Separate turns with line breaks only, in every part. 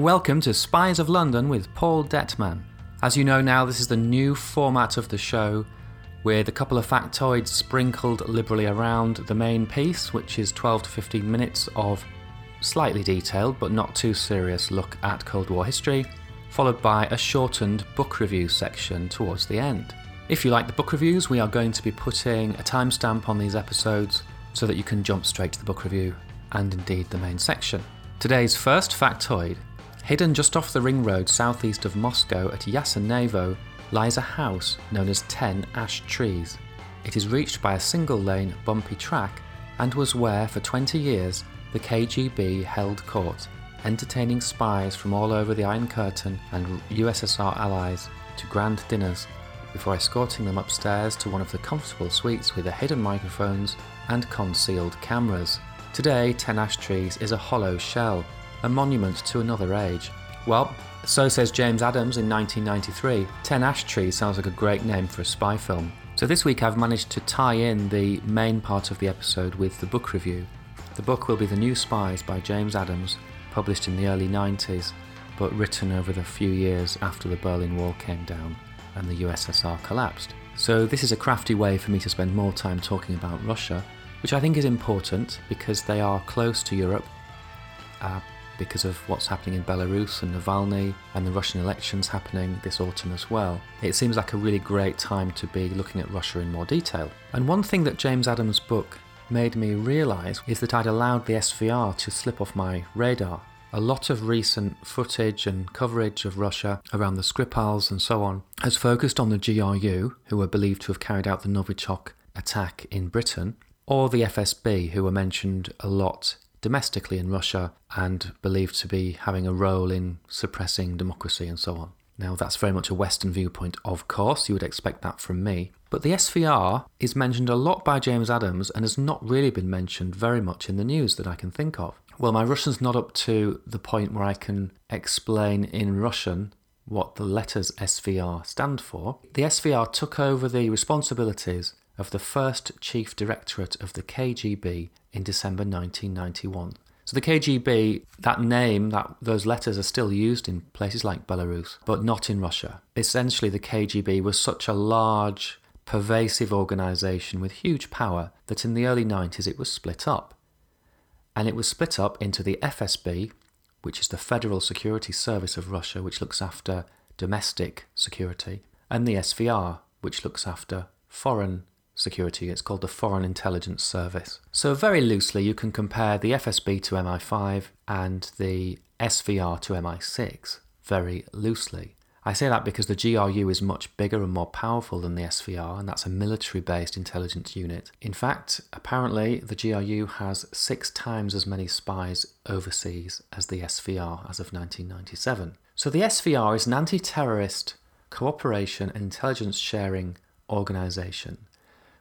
Welcome to Spies of London with Paul Detman. As you know now, this is the new format of the show with a couple of factoids sprinkled liberally around the main piece, which is 12 to 15 minutes of slightly detailed but not too serious look at Cold War history, followed by a shortened book review section towards the end. If you like the book reviews, we are going to be putting a timestamp on these episodes so that you can jump straight to the book review and indeed the main section. Today's first factoid hidden just off the ring road southeast of Moscow at Yasenevo lies a house known as 10 Ash Trees. It is reached by a single lane, bumpy track and was where, for 20 years, the KGB held court, entertaining spies from all over the Iron Curtain and USSR allies to grand dinners before escorting them upstairs to one of the comfortable suites with the hidden microphones and concealed cameras. Today, 10 Ash Trees is a hollow shell, a monument to another age. Well, so says James Adams in 1993. 10 Ash Trees sounds like a great name for a spy film. So this week I've managed to tie in the main part of the episode with the book review. The book will be The New Spies by James Adams, published in the early 90s, but written over the few years after the Berlin Wall came down and the USSR collapsed. So this is a crafty way for me to spend more time talking about Russia, which I think is important because they are close to Europe. Uh, because of what's happening in Belarus and Navalny and the Russian elections happening this autumn as well. It seems like a really great time to be looking at Russia in more detail. And one thing that James Adams' book made me realise is that I'd allowed the SVR to slip off my radar. A lot of recent footage and coverage of Russia around the Skripals and so on has focused on the GRU, who were believed to have carried out the Novichok attack in Britain, or the FSB, who were mentioned a lot domestically in Russia and believed to be having a role in suppressing democracy and so on. Now, that's very much a Western viewpoint, of course, you would expect that from me. But the SVR is mentioned a lot by James Adams and has not really been mentioned very much in the news that I can think of. Well, my Russian's not up to the point where I can explain in Russian what the letters SVR stand for. The SVR took over the responsibilities of the first Chief Directorate of the KGB in December 1991. So the KGB, that name, that those letters are still used in places like Belarus, but not in Russia. Essentially, the KGB was such a large, pervasive organization with huge power that in the early 90s it was split up. And it was split up into the FSB, which is the Federal Security Service of Russia, which looks after domestic security, and the SVR, which looks after foreign security. It's called the Foreign Intelligence Service. So, very loosely, you can compare the FSB to MI5 and the SVR to MI6, very loosely. I say that because the GRU is much bigger and more powerful than the SVR, and that's a military based intelligence unit. In fact, apparently, the GRU has six times as many spies overseas as the SVR as of 1997. So, the SVR is an anti terrorist cooperation and intelligence sharing organization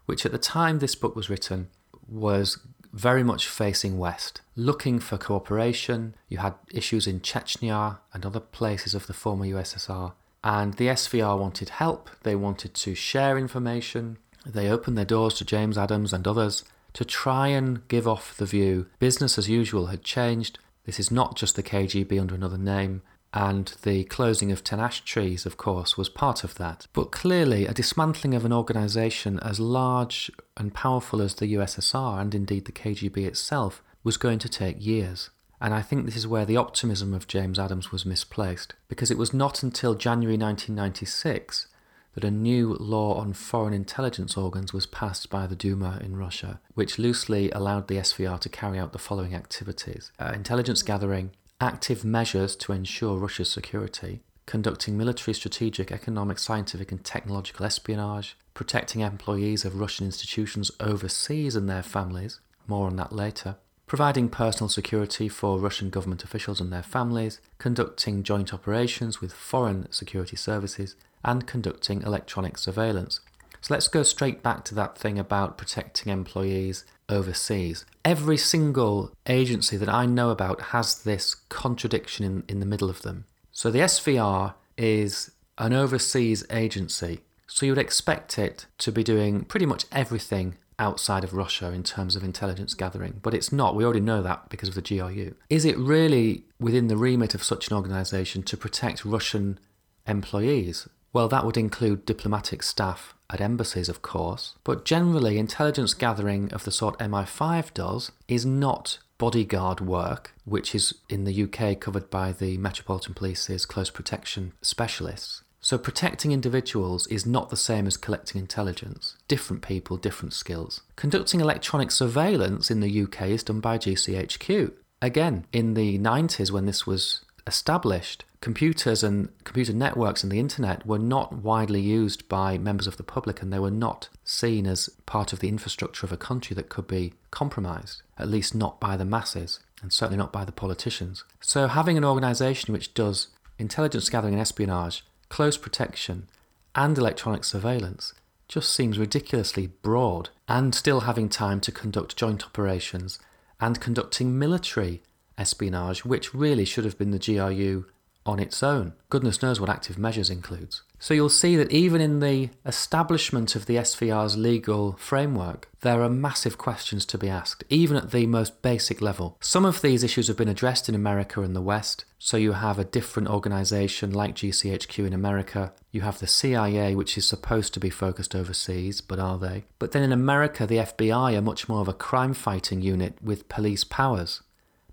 which at the time this book was written was very much facing west, looking for cooperation. You had issues in Chechnya and other places of the former USSR, and the SVR wanted help. They wanted to share information. They opened their doors to James Adams and others to try and give off the view business as usual had changed. This is not just the KGB under another name and the closing of 10 ash trees, of course, was part of that. But clearly, a dismantling of an organisation as large and powerful as the USSR and indeed the KGB itself was going to take years. And I think this is where the optimism of James Adams was misplaced, because it was not until January 1996 that a new law on foreign intelligence organs was passed by the Duma in Russia, which loosely allowed the SVR to carry out the following activities uh, intelligence gathering, active measures to ensure Russia's security, conducting military, strategic, economic, scientific, and technological espionage, protecting employees of Russian institutions overseas and their families, more on that later, providing personal security for Russian government officials and their families, conducting joint operations with foreign security services, and conducting electronic surveillance. So let's go straight back to that thing about protecting employees overseas. Every single agency that I know about has this contradiction in, in the middle of them. So the SVR is an overseas agency. So you would expect it to be doing pretty much everything outside of Russia in terms of intelligence gathering, but it's not. We already know that because of the GRU. Is it really within the remit of such an organisation to protect Russian employees? Well, that would include diplomatic staff at embassies, of course, but generally, intelligence gathering of the sort MI5 does is not bodyguard work, which is in the UK covered by the Metropolitan Police's close protection specialists. So, protecting individuals is not the same as collecting intelligence. Different people, different skills. Conducting electronic surveillance in the UK is done by GCHQ. Again, in the 90s, when this was established, computers and computer networks and the internet were not widely used by members of the public and they were not seen as part of the infrastructure of a country that could be compromised, at least not by the masses and certainly not by the politicians. So, having an organisation which does intelligence gathering and espionage close protection, and electronic surveillance just seems ridiculously broad, and still having time to conduct joint operations and conducting military espionage, which really should have been the GRU on its own. Goodness knows what active measures includes. So you'll see that even in the establishment of the SVR's legal framework, there are massive questions to be asked, even at the most basic level. Some of these issues have been addressed in America and the West. So you have a different organization like GCHQ in America. You have the CIA, which is supposed to be focused overseas, but are they? But then in America, the FBI are much more of a crime fighting unit with police powers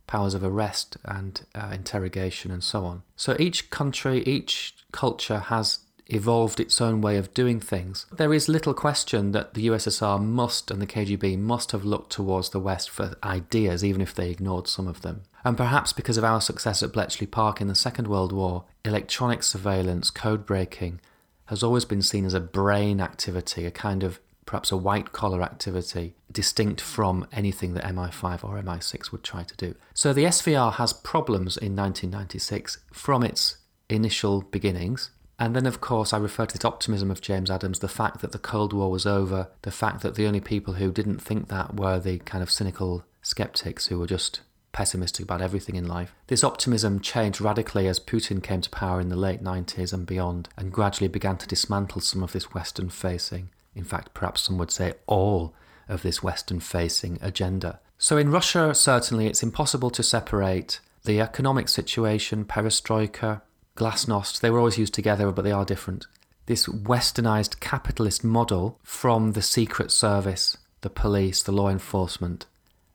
powers of arrest and uh, interrogation and so on. So each country, each culture has evolved its own way of doing things. There is little question that the USSR must and the KGB must have looked towards the West for ideas, even if they ignored some of them. And perhaps because of our success at Bletchley Park in the Second World War, electronic surveillance, code breaking, has always been seen as a brain activity, a kind of perhaps a white collar activity distinct from anything that MI5 or MI6 would try to do. So the SVR has problems in 1996 from its initial beginnings. And then, of course, I refer to this optimism of James Adams the fact that the Cold War was over, the fact that the only people who didn't think that were the kind of cynical skeptics who were just pessimistic about everything in life. This optimism changed radically as Putin came to power in the late 90s and beyond, and gradually began to dismantle some of this Western facing in fact, perhaps some would say all of this Western facing agenda. So, in Russia, certainly it's impossible to separate the economic situation, perestroika, glasnost, they were always used together, but they are different. This westernized capitalist model from the secret service, the police, the law enforcement,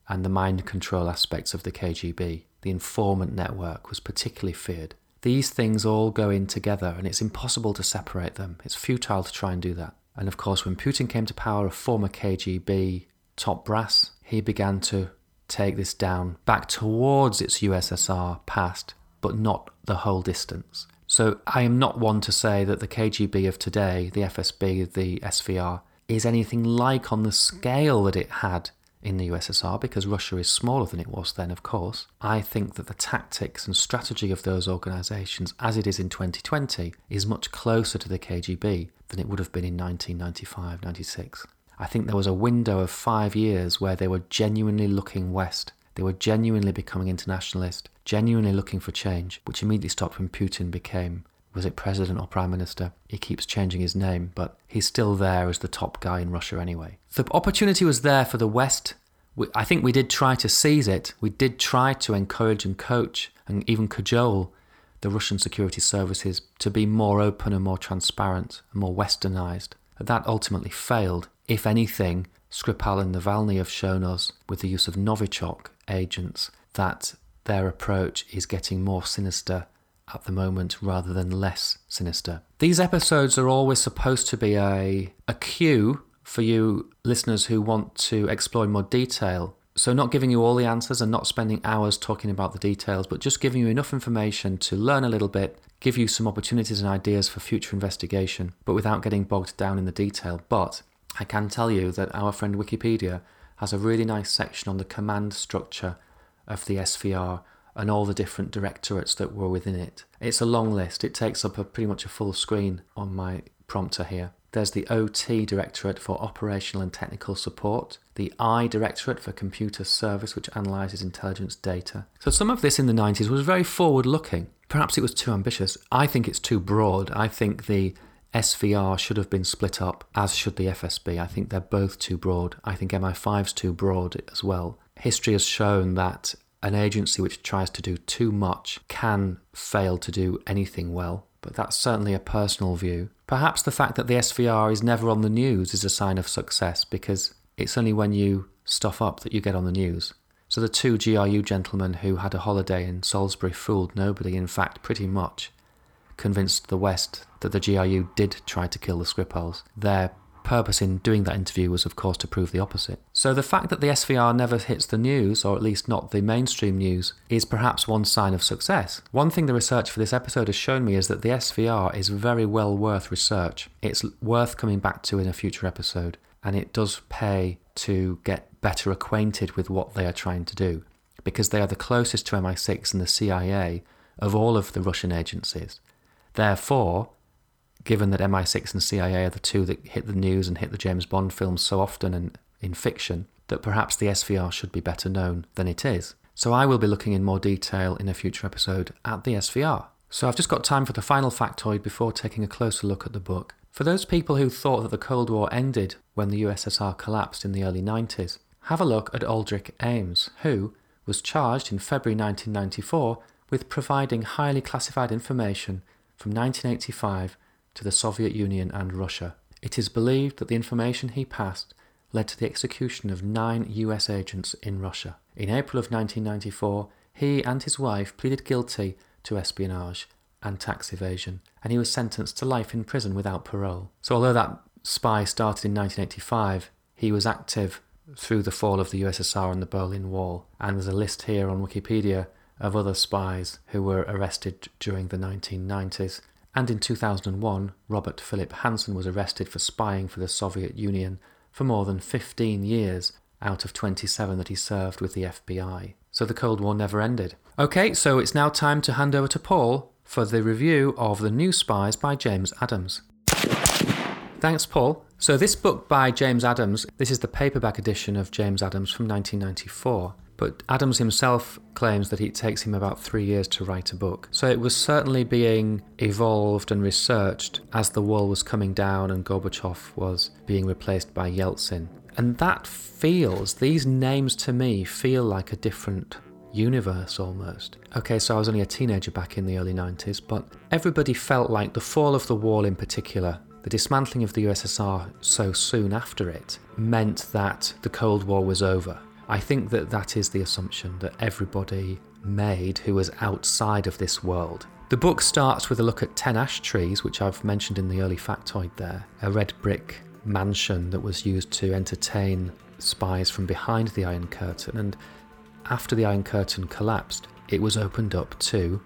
and the mind control aspects of the KGB. The informant network was particularly feared. These things all go in together, and it's impossible to separate them. It's futile to try and do that. And of course, when Putin came to power, a former KGB top brass, he began to take this down back towards its USSR past, but not the whole distance. So I am not one to say that the KGB of today, the FSB, the SVR, is anything like on the scale that it had in the USSR because Russia is smaller than it was then, of course. I think that the tactics and strategy of those organisations, as it is in 2020, is much closer to the KGB than it would have been in 1995 96. I think there was a window of five years where they were genuinely looking west. They were genuinely becoming internationalist, genuinely looking for change, which immediately stopped when Putin became was it president or prime minister? He keeps changing his name, but he's still there as the top guy in Russia anyway. The opportunity was there for the West. I think we did try to seize it. We did try to encourage and coach and even cajole the Russian security services to be more open and more transparent and more westernized. That ultimately failed. If anything, Skripal and Navalny have shown us, with the use of Novichok agents, that their approach is getting more sinister at the moment rather than less sinister. These episodes are always supposed to be a, a cue for you listeners who want to explore in more detail. So, not giving you all the answers and not spending hours talking about the details, but just giving you enough information to learn a little bit, give you some opportunities and ideas for future investigation, but without getting bogged down in the detail. But I can tell you that our friend Wikipedia has a really nice section on the command structure of the SVR and all the different directorates that were within it. It's a long list, it takes up a, pretty much a full screen on my prompter here. There's the OT Directorate for Operational and Technical Support, the I Directorate for Computer Service, which analyses intelligence data. So, some of this in the 90s was very forward looking. Perhaps it was too ambitious. I think it's too broad. I think the SVR should have been split up, as should the FSB. I think they're both too broad. I think MI5's too broad as well. History has shown that an agency which tries to do too much can fail to do anything well, but that's certainly a personal view. Perhaps the fact that the SVR is never on the news is a sign of success because it's only when you stuff up that you get on the news. So the two GRU gentlemen who had a holiday in Salisbury fooled nobody, in fact, pretty much convinced the West that the GRU did try to kill the Skripals. Their purpose in doing that interview was, of course, to prove the opposite. So the fact that the SVR never hits the news, or at least not the mainstream news, is perhaps one sign of success. One thing the research for this episode has shown me is that the SVR is very well worth research. It's worth coming back to in a future episode, and it does pay to get better acquainted with what they are trying to do, because they are the closest to MI6 and the CIA of all of the Russian agencies. Therefore, given that MI6 and CIA are the two that hit the news and hit the James Bond films so often and in fiction, that perhaps the SVR should be better known than it is. So I will be looking in more detail in a future episode at the SVR. So I've just got time for the final factoid before taking a closer look at the book. For those people who thought that the Cold War ended when the USSR collapsed in the early 90s, have a look at Aldrich Ames, who was charged in February 1994 with providing highly classified information from 1985 to the Soviet Union and Russia. It is believed that the information he passed led to the execution of nine US agents in Russia. In April of 1994, he and his wife pleaded guilty to espionage and tax evasion, and he was sentenced to life in prison without parole. So, although that spy started in 1985, he was active through the fall of the USSR and the Berlin Wall, and there's a list here on Wikipedia of other spies who were arrested during the 1990s. And in 2001, Robert Philip Hanssen was arrested for spying for the Soviet Union for more than 15 years out of 27 that he served with the FBI. So the Cold War never ended. Okay, so it's now time to hand over to Paul for the review of The New Spies by James Adams. Thanks, Paul. So, this book by James Adams, this is the paperback edition of James Adams from 1994. But Adams himself claims that it takes him about three years to write a book. So it was certainly being evolved and researched as the wall was coming down and Gorbachev was being replaced by Yeltsin. And that feels, these names to me feel like a different universe almost. Okay, so I was only a teenager back in the early 90s, but everybody felt like the fall of the wall in particular the dismantling of the USSR so soon after it meant that the Cold War was over. I think that that is the assumption that everybody made who was outside of this world. The book starts with a look at 10 ash trees, which I've mentioned in the early factoid there, a red brick mansion that was used to entertain spies from behind the Iron Curtain. And after the Iron Curtain collapsed, it was opened up to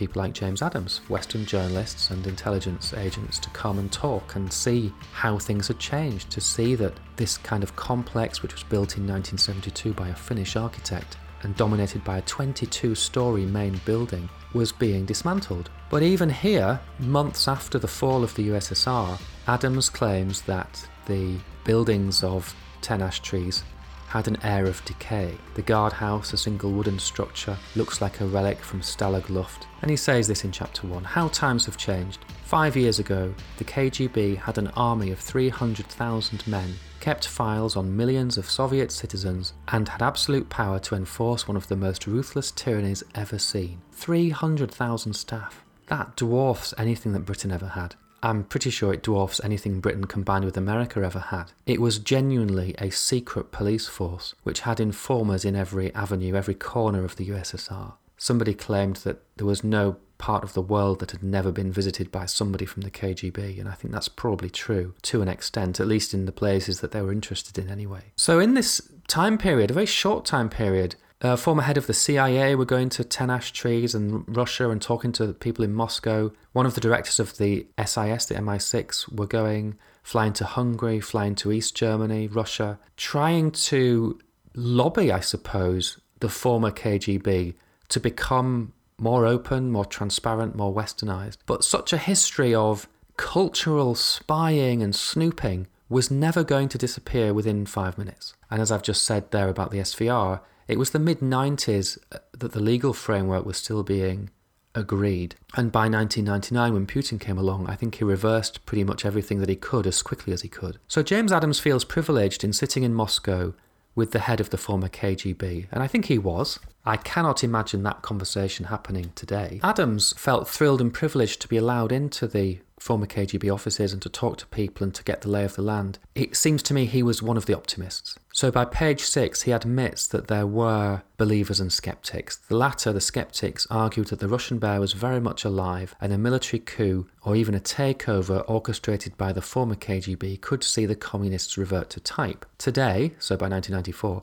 people like James Adams, Western journalists and intelligence agents, to come and talk and see how things had changed, to see that this kind of complex, which was built in 1972 by a Finnish architect and dominated by a 22 story main building, was being dismantled. But even here, months after the fall of the USSR, Adams claims that the buildings of 10 ash trees had an air of decay. The guardhouse, a single wooden structure, looks like a relic from Stalag Luft. And he says this in chapter 1 How times have changed. Five years ago, the KGB had an army of 300,000 men, kept files on millions of Soviet citizens, and had absolute power to enforce one of the most ruthless tyrannies ever seen. 300,000 staff. That dwarfs anything that Britain ever had. I'm pretty sure it dwarfs anything Britain combined with America ever had. It was genuinely a secret police force which had informers in every avenue, every corner of the USSR. Somebody claimed that there was no part of the world that had never been visited by somebody from the KGB, and I think that's probably true to an extent, at least in the places that they were interested in anyway. So, in this time period, a very short time period, uh, former head of the CIA were going to 10 ash trees and Russia and talking to people in Moscow. One of the directors of the SIS, the MI6, were going, flying to Hungary, flying to East Germany, Russia, trying to lobby, I suppose, the former KGB to become more open, more transparent, more westernized. But such a history of cultural spying and snooping was never going to disappear within five minutes. And as I've just said there about the SVR, it was the mid 90s uh, that the legal framework was still being agreed. And by 1999, when Putin came along, I think he reversed pretty much everything that he could as quickly as he could. So James Adams feels privileged in sitting in Moscow with the head of the former KGB, and I think he was. I cannot imagine that conversation happening today. Adams felt thrilled and privileged to be allowed into the former KGB officers and to talk to people and to get the lay of the land. It seems to me he was one of the optimists. So by page six, he admits that there were believers and skeptics. The latter, the skeptics, argued that the Russian bear was very much alive and a military coup or even a takeover orchestrated by the former KGB could see the communists revert to type. Today, so by 1994,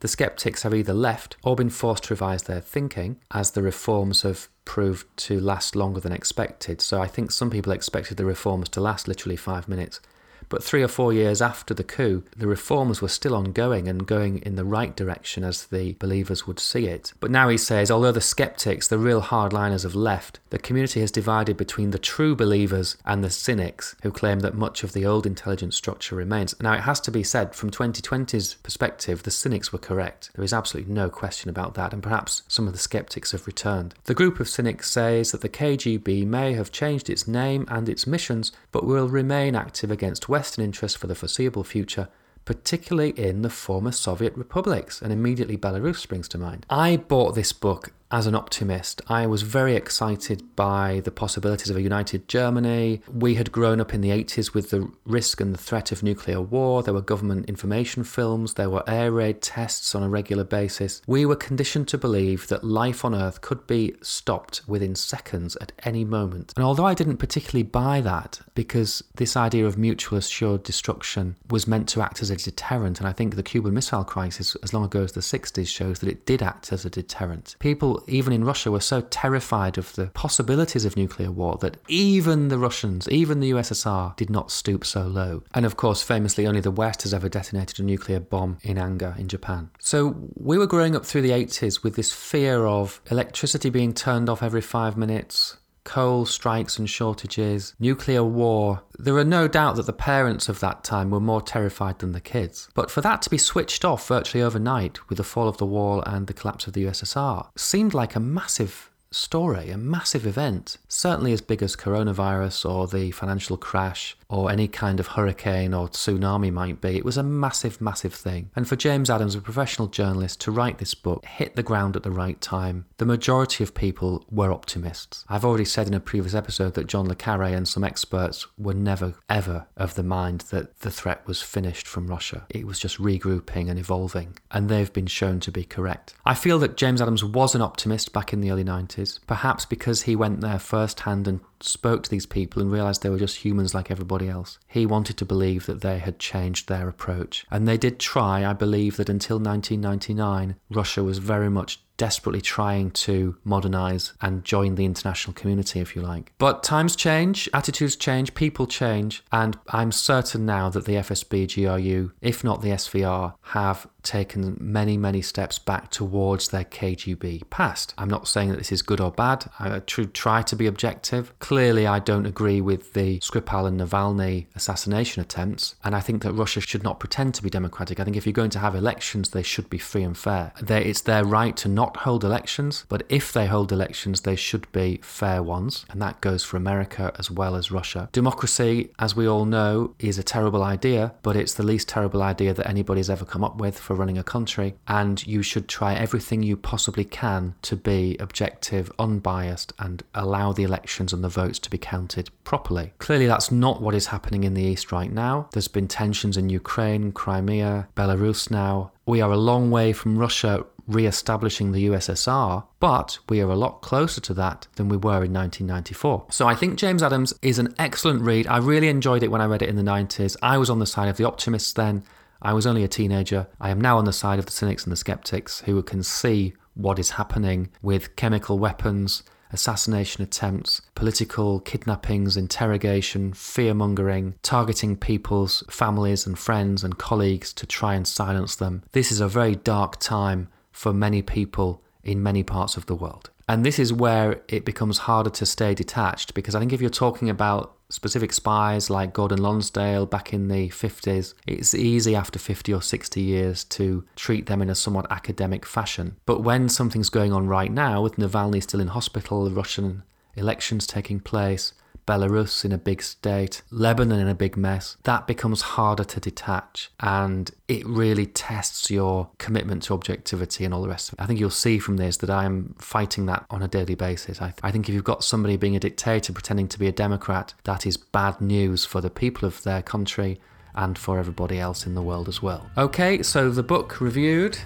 the skeptics have either left or been forced to revise their thinking as the reforms have proved to last longer than expected. So I think some people expected the reforms to last literally five minutes. But three or four years after the coup, the reforms were still ongoing and going in the right direction as the believers would see it. But now he says, although the skeptics, the real hardliners, have left, the community has divided between the true believers and the cynics who claim that much of the old intelligence structure remains. Now, it has to be said, from 2020's perspective, the cynics were correct. There is absolutely no question about that, and perhaps some of the skeptics have returned. The group of cynics says that the KGB may have changed its name and its missions, but will remain active against Western interests for the foreseeable future, particularly in the former Soviet republics, and immediately Belarus springs to mind. I bought this book as an optimist, I was very excited by the possibilities of a united Germany. We had grown up in the 80s with the risk and the threat of nuclear war. There were government information films, there were air raid tests on a regular basis. We were conditioned to believe that life on Earth could be stopped within seconds at any moment. And although I didn't particularly buy that, because this idea of mutual assured destruction was meant to act as a deterrent, and I think the Cuban Missile Crisis, as long ago as the 60s, shows that it did act as a deterrent. People even in Russia, were so terrified of the possibilities of nuclear war that even the Russians, even the USSR, did not stoop so low. And of course, famously, only the West has ever detonated a nuclear bomb in anger in Japan. So we were growing up through the 80s with this fear of electricity being turned off every five minutes, coal strikes and shortages, nuclear war. There are no doubt that the parents of that time were more terrified than the kids. But for that to be switched off virtually overnight with the fall of the wall and the collapse of the USSR seemed like a massive story, a massive event, certainly as big as coronavirus or the financial crash or any kind of hurricane or tsunami might be. It was a massive, massive thing. And for James Adams, a professional journalist, to write this book hit the ground at the right time. The majority of people were optimists. I've already said in a previous episode that John Le Carre and some experts were never, ever of the mind that the threat was finished from Russia. It was just regrouping and evolving, and they've been shown to be correct. I feel that James Adams was an optimist back in the early 90s, perhaps because he went there firsthand and spoke to these people and realized they were just humans like everybody else. He wanted to believe that they had changed their approach. And they did try. I believe that until 1999, Russia was very much desperately trying to modernize and join the international community, if you like. But times change, attitudes change, people change, and I'm certain now that the FSB GRU, if not the SVR, have taken many, many steps back towards their KGB past. I'm not saying that this is good or bad. I try to be objective. Clearly, I don't agree with the Skripal and Navalny assassination attempts, and I think that Russia should not pretend to be democratic. I think if you're going to have elections, they should be free and fair. It's their right to not not hold elections, but if they hold elections, they should be fair ones, and that goes for America as well as Russia. Democracy, as we all know, is a terrible idea, but it's the least terrible idea that anybody's ever come up with for running a country, and you should try everything you possibly can to be objective, unbiased, and allow the elections and the votes to be counted properly. Clearly, that's not what is happening in the East right now. There's been tensions in Ukraine, Crimea, Belarus now. We are a long way from Russia re establishing the USSR, but we are a lot closer to that than we were in 1994. So I think James Adams is an excellent read. I really enjoyed it when I read it in the 90s. I was on the side of the optimists then. I was only a teenager. I am now on the side of the cynics and the skeptics who can see what is happening with chemical weapons, assassination attempts, political kidnappings, interrogation, fear mongering, targeting people's families and friends and colleagues to try and silence them. This is a very dark time for many people in many parts of the world. And this is where it becomes harder to stay detached because I think if you're talking about specific spies like Gordon Lonsdale back in the 50s, it's easy after 50 or 60 years to treat them in a somewhat academic fashion. But when something's going on right now, with Navalny still in hospital, the Russian elections taking place, Belarus in a big state, Lebanon in a big mess, that becomes harder to detach and it really tests your commitment to objectivity and all the rest of it. I think you'll see from this that I'm fighting that on a daily basis. I, I think if you've got somebody being a dictator pretending to be a Democrat, that is bad news for the people of their country and for everybody else in the world as well. Okay, so the book reviewed.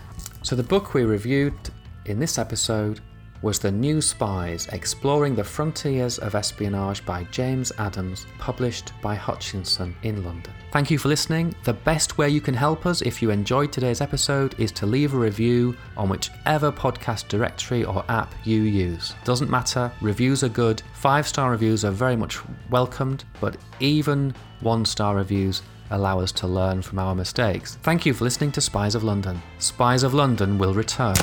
So the book we reviewed in this episode was The New Spies Exploring the Frontiers of Espionage by James Adams, published by Hutchinson in London. Thank you for listening. The best way you can help us if you enjoyed today's episode is to leave a review on whichever podcast directory or app you use. Doesn't matter, reviews are good. Five star reviews are very much welcomed, but even one star reviews allow us to learn from our mistakes. Thank you for listening to Spies of London. Spies of London will return.